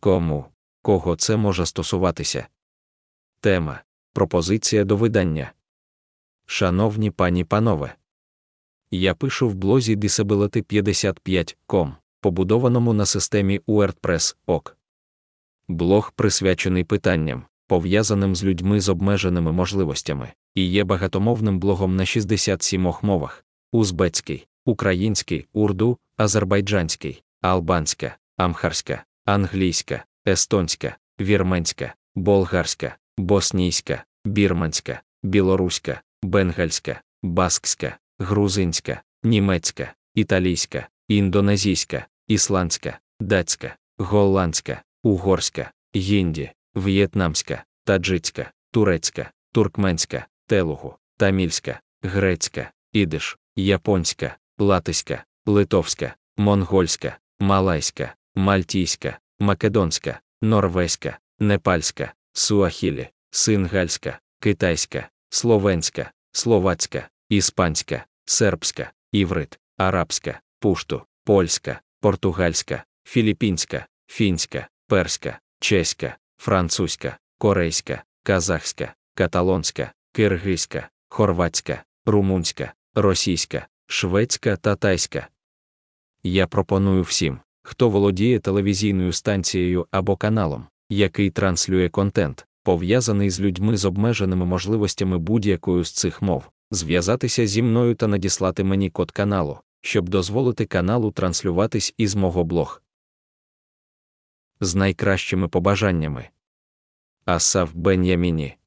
Кому, кого це може стосуватися? Тема Пропозиція до видання. Шановні пані панове. Я пишу в блозі Disability55.com, побудованому на системі WordPress ОК. Блог присвячений питанням, пов'язаним з людьми з обмеженими можливостями, і є багатомовним блогом на 67 мовах: узбецький, український, урду, азербайджанський, албанська, амхарська, англійська, естонська, вірменська, болгарська, боснійська, бірманська, білоруська, бенгальська, баскська, грузинська, німецька, італійська, індонезійська, ісландська, датська, голландська, угорська, гінді, в'єтнамська, таджицька, турецька, туркменська, телугу, тамільська, грецька, ідиш, японська, латиська, литовська, монгольська, малайська, мальтійська, македонська, норвезька, непальська, суахілі, сингальська, китайська, словенська, словацька, іспанська, сербська, іврит, арабська, пушту, польська, португальська, філіппінська, фінська, перська, чеська, французька, корейська, казахська, каталонська, киргизька, хорватська, румунська, російська, шведська та тайська. Я пропоную всім, хто володіє телевізійною станцією або каналом, який транслює контент, пов'язаний з людьми з обмеженими можливостями будь-якою з цих мов, зв'язатися зі мною та надіслати мені код каналу, щоб дозволити каналу транслюватись із мого блог. З найкращими побажаннями. Асав Бен'яміні